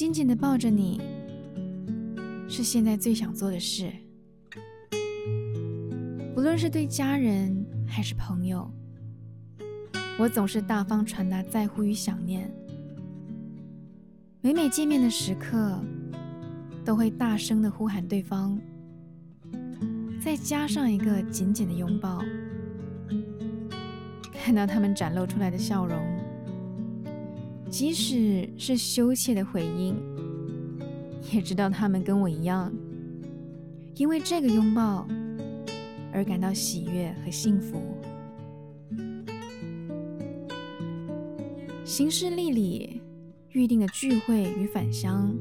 紧紧的抱着你，是现在最想做的事。不论是对家人还是朋友，我总是大方传达在乎与想念。每每见面的时刻，都会大声的呼喊对方，再加上一个紧紧的拥抱。看到他们展露出来的笑容。即使是羞怯的回应，也知道他们跟我一样，因为这个拥抱而感到喜悦和幸福。行事历里预定的聚会与返乡，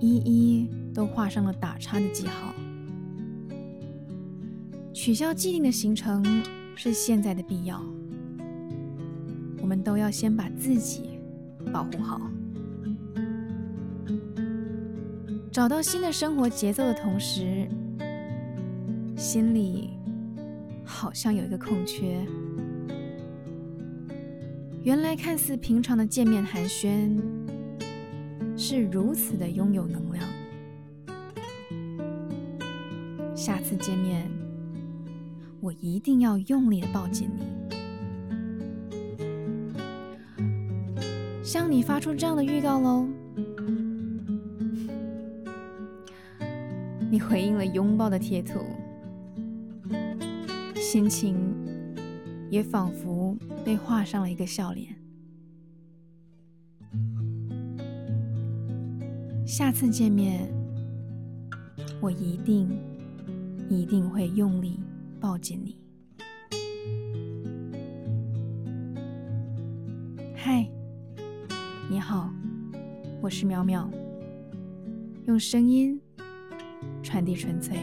一一都画上了打叉的记号。取消既定的行程是现在的必要。我们都要先把自己保护好，找到新的生活节奏的同时，心里好像有一个空缺。原来看似平常的见面寒暄，是如此的拥有能量。下次见面，我一定要用力的抱紧你。向你发出这样的预告喽！你回应了拥抱的贴图，心情也仿佛被画上了一个笑脸。下次见面，我一定一定会用力抱紧你。嗨。你好，我是淼淼，用声音传递纯粹。